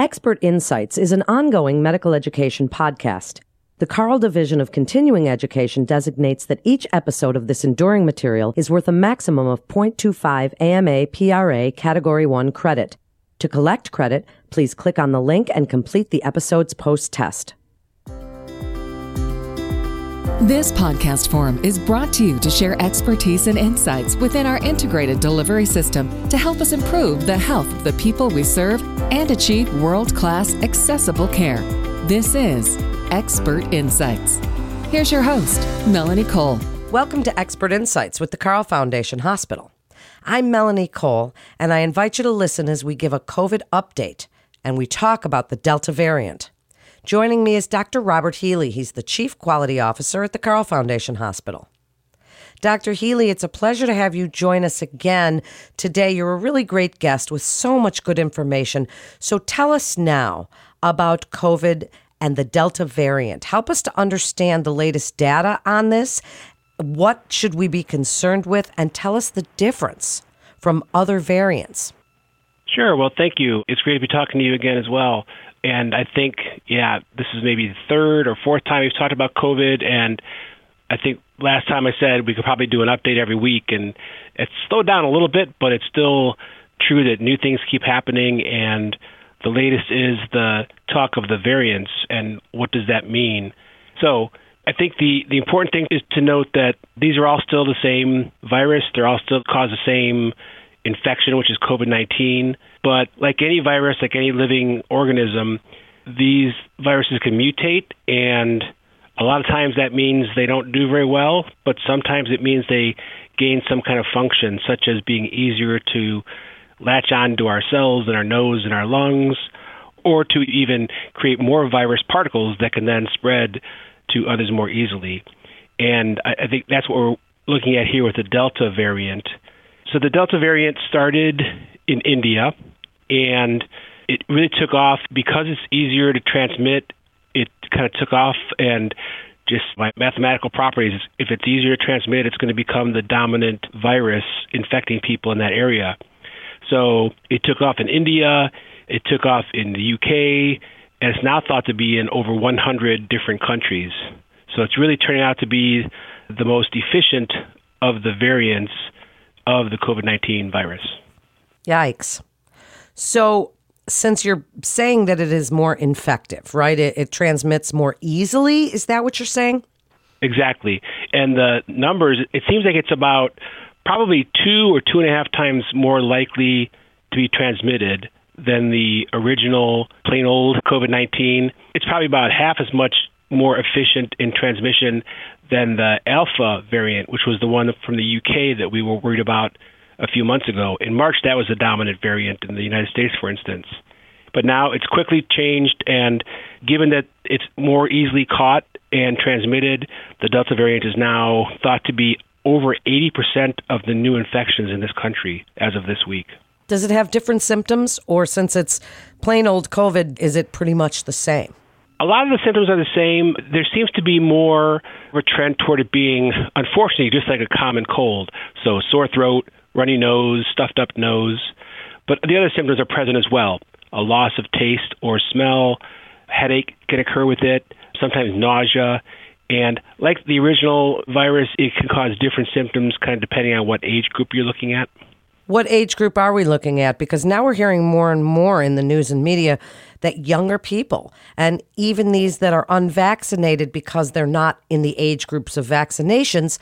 Expert Insights is an ongoing medical education podcast. The Carle Division of Continuing Education designates that each episode of this enduring material is worth a maximum of 0.25 AMA PRA Category 1 credit. To collect credit, please click on the link and complete the episode's post test. This podcast forum is brought to you to share expertise and insights within our integrated delivery system to help us improve the health of the people we serve and achieve world class accessible care. This is Expert Insights. Here's your host, Melanie Cole. Welcome to Expert Insights with the Carle Foundation Hospital. I'm Melanie Cole, and I invite you to listen as we give a COVID update and we talk about the Delta variant. Joining me is Dr. Robert Healy. He's the Chief Quality Officer at the Carle Foundation Hospital. Dr. Healy, it's a pleasure to have you join us again today. You're a really great guest with so much good information. So tell us now about COVID and the Delta variant. Help us to understand the latest data on this. What should we be concerned with? And tell us the difference from other variants. Sure. Well, thank you. It's great to be talking to you again as well. And I think, yeah, this is maybe the third or fourth time we've talked about COVID. And I think last time I said we could probably do an update every week. And it's slowed down a little bit, but it's still true that new things keep happening. And the latest is the talk of the variants and what does that mean. So I think the, the important thing is to note that these are all still the same virus. They're all still cause the same infection, which is COVID 19. But like any virus, like any living organism, these viruses can mutate, and a lot of times that means they don't do very well, but sometimes it means they gain some kind of function, such as being easier to latch on to our cells in our nose and our lungs, or to even create more virus particles that can then spread to others more easily. And I, I think that's what we're looking at here with the Delta variant. So the Delta variant started in India, and it really took off because it's easier to transmit. It kind of took off, and just by mathematical properties, if it's easier to transmit, it's going to become the dominant virus infecting people in that area. So it took off in India, it took off in the UK, and it's now thought to be in over 100 different countries. So it's really turning out to be the most efficient of the variants of the COVID 19 virus. Yikes. So, since you're saying that it is more infective, right? It, it, transmits more easily. Is that what you're saying? Exactly. And the numbers, it seems like it's about probably two or two and a half times more likely to be transmitted than the original plain old COVID 19. It's probably about half as much more efficient in transmission than the Alpha variant, which was the one from the UK that we were worried about a few months ago. In March, that was the dominant variant in the United States, for instance. But now it's quickly changed, and given that it's more easily caught and transmitted, the Delta variant is now thought to be over 80% of the new infections in this country as of this week. Does it have different symptoms, or since it's plain old COVID, is it pretty much the same? A lot of the symptoms are the same. There seems to be more of a trend toward it being, unfortunately, just like a common cold. So, sore throat, runny nose, stuffed up nose. But the other symptoms are present as well a loss of taste or smell, headache can occur with it, sometimes nausea. And like the original virus, it can cause different symptoms kind of depending on what age group you're looking at. What age group are we looking at? Because now we're hearing more and more in the news and media that younger people and even these that are unvaccinated because they're not in the age groups of vaccinations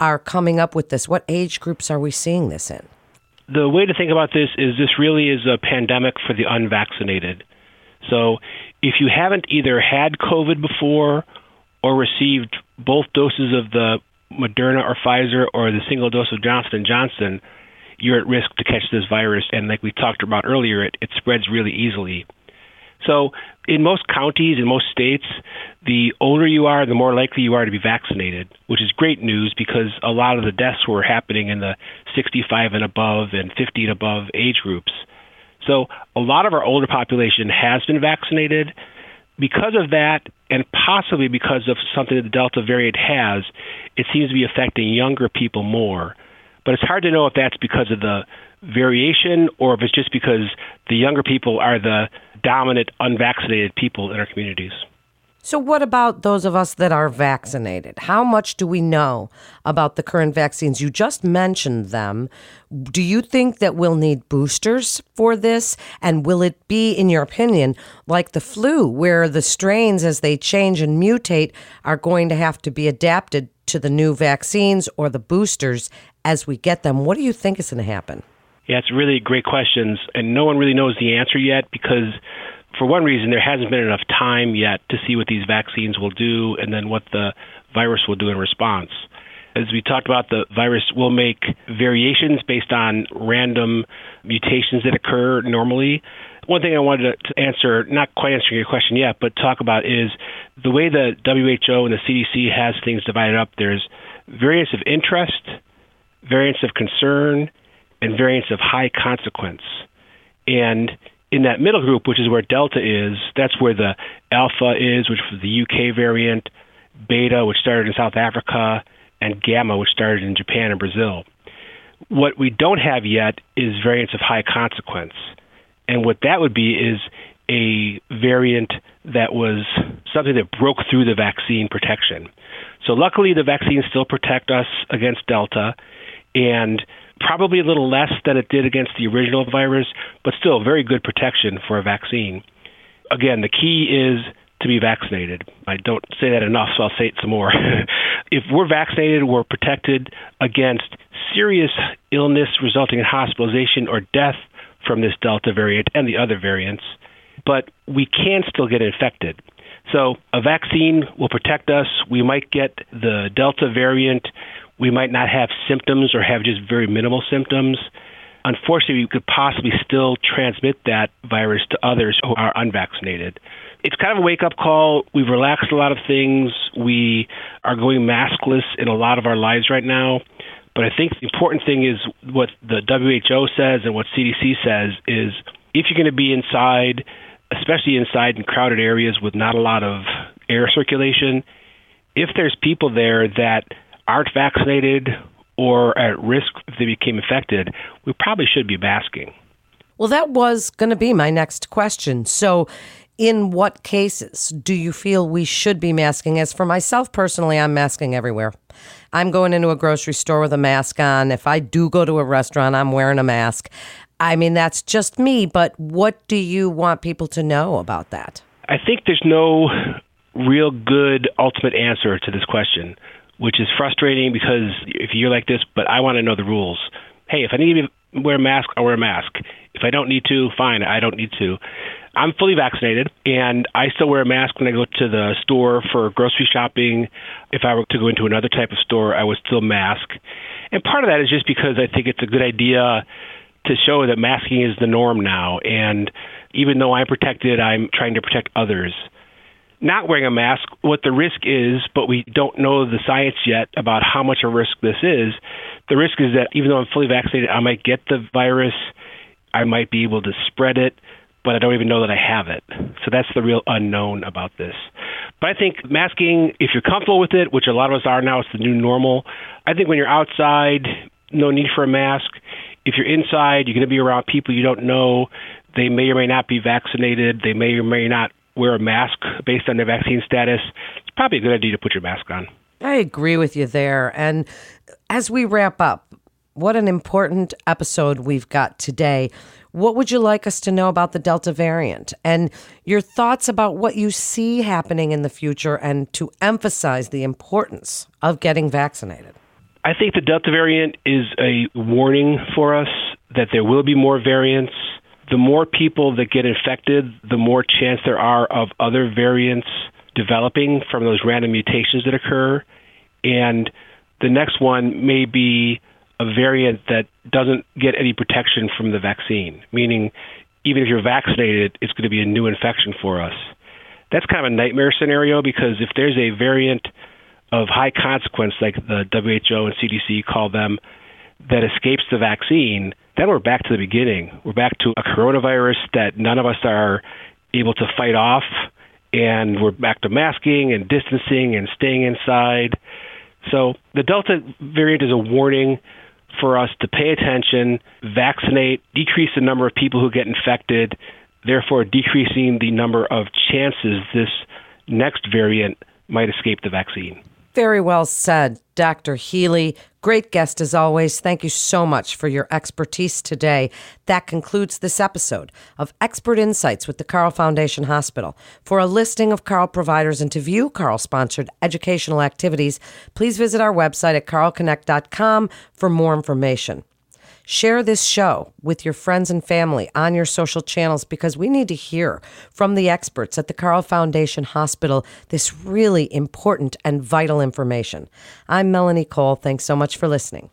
are coming up with this. What age groups are we seeing this in? The way to think about this is this really is a pandemic for the unvaccinated. So if you haven't either had COVID before or received both doses of the Moderna or Pfizer or the single dose of Johnson & Johnson, you're at risk to catch this virus. And like we talked about earlier, it, it spreads really easily. So, in most counties, in most states, the older you are, the more likely you are to be vaccinated, which is great news because a lot of the deaths were happening in the 65 and above and 50 and above age groups. So, a lot of our older population has been vaccinated. Because of that, and possibly because of something that the Delta variant has, it seems to be affecting younger people more. But it's hard to know if that's because of the variation or if it's just because the younger people are the dominant unvaccinated people in our communities. So, what about those of us that are vaccinated? How much do we know about the current vaccines? You just mentioned them. Do you think that we'll need boosters for this? And will it be, in your opinion, like the flu, where the strains, as they change and mutate, are going to have to be adapted to the new vaccines or the boosters as we get them? What do you think is going to happen? Yeah, it's really great questions, and no one really knows the answer yet because for one reason, there hasn't been enough time yet to see what these vaccines will do and then what the virus will do in response. As we talked about, the virus will make variations based on random mutations that occur normally. One thing I wanted to answer, not quite answering your question yet, but talk about is the way the WHO and the CDC has things divided up. There's variants of interest, variants of concern, and variants of high consequence. And in that middle group, which is where Delta is, that's where the Alpha is, which was the UK variant, Beta, which started in South Africa, and Gamma, which started in Japan and Brazil. What we don't have yet is variants of high consequence. And what that would be is a variant that was something that broke through the vaccine protection. So luckily, the vaccines still protect us against Delta, and probably a little less than it did against the original virus, but still very good protection for a vaccine. Again, the key is to be vaccinated. I don't say that enough, so I'll say it some more. if we're vaccinated, we're protected against serious illness resulting in hospitalization or death from this Delta variant and the other variants, but we can still get infected. So a vaccine will protect us. We might get the Delta variant we might not have symptoms or have just very minimal symptoms. Unfortunately, we could possibly still transmit that virus to others who are unvaccinated. It's kind of a wake up call. We've relaxed a lot of things. We are going maskless in a lot of our lives right now. But I think the important thing is what the WHO says and what CDC says is if you're going to be inside, especially inside in crowded areas with not a lot of air circulation, if there's people there that aren't vaccinated or at risk if they became infected, we probably should be masking. Well, that was going to be my next question. So, in what cases do you feel we should be masking? As for myself personally, I'm masking everywhere. I'm going into a grocery store with a mask on. If I do go to a restaurant, I'm wearing a mask. I mean, that's just me, but what do you want people to know about that? I think there's no real good ultimate answer to this question which is frustrating because if you're like this, but I want to know the rules. Hey, if I need to wear a mask, I'll wear a mask. If I don't need to, fine, I don't need to. I'm fully vaccinated, and I still wear a mask when I go to the store for grocery shopping. If I were to go into another type of store, I would still mask. And part of that is just because I think it's a good idea to show that masking is the norm now. And even though I'm protected, I'm trying to protect others not wearing a mask, what the risk is, but we don't know the science yet about how much of a risk this is. The risk is that even though I'm fully vaccinated, I might get the virus, I might be able to spread it, but I don't even know that I have it. So that's the real unknown about this. But I think masking, if you're comfortable with it, which a lot of us are now, it's the new normal. I think when you're outside, no need for a mask. If you're inside, you're going to be around people you don't know. They may or may not be vaccinated. They may or may not wear a mask based on their vaccine status, it's probably a good idea to put your mask on. I agree with you there. And as we wrap up, what an important episode we've got today. What would you like us to know about the Delta variant and your thoughts about what you see happening in the future and to emphasize the importance of getting vaccinated? I think the Delta variant is a warning for us that there will be more variants the more people that get infected, the more chance there are of other variants developing from those random mutations that occur. And the next one may be a variant that doesn't get any protection from the vaccine, meaning even if you're vaccinated, it's going to be a new infection for us. That's kind of a nightmare scenario because if there's a variant of high consequence, like the WHO and CDC call them, that escapes the vaccine, then we're back to the beginning. We're back to a coronavirus that none of us are able to fight off, and we're back to masking and distancing and staying inside. So the Delta variant is a warning for us to pay attention, vaccinate, decrease the number of people who get infected, therefore decreasing the number of chances this next variant might escape the vaccine. Very well said, Dr. Healy. Great guest as always. Thank you so much for your expertise today. That concludes this episode of Expert Insights with the Carle Foundation Hospital. For a listing of Carle providers and to view Carle sponsored educational activities, please visit our website at carlconnect.com for more information. Share this show with your friends and family on your social channels because we need to hear from the experts at the Carle Foundation Hospital this really important and vital information. I'm Melanie Cole. Thanks so much for listening.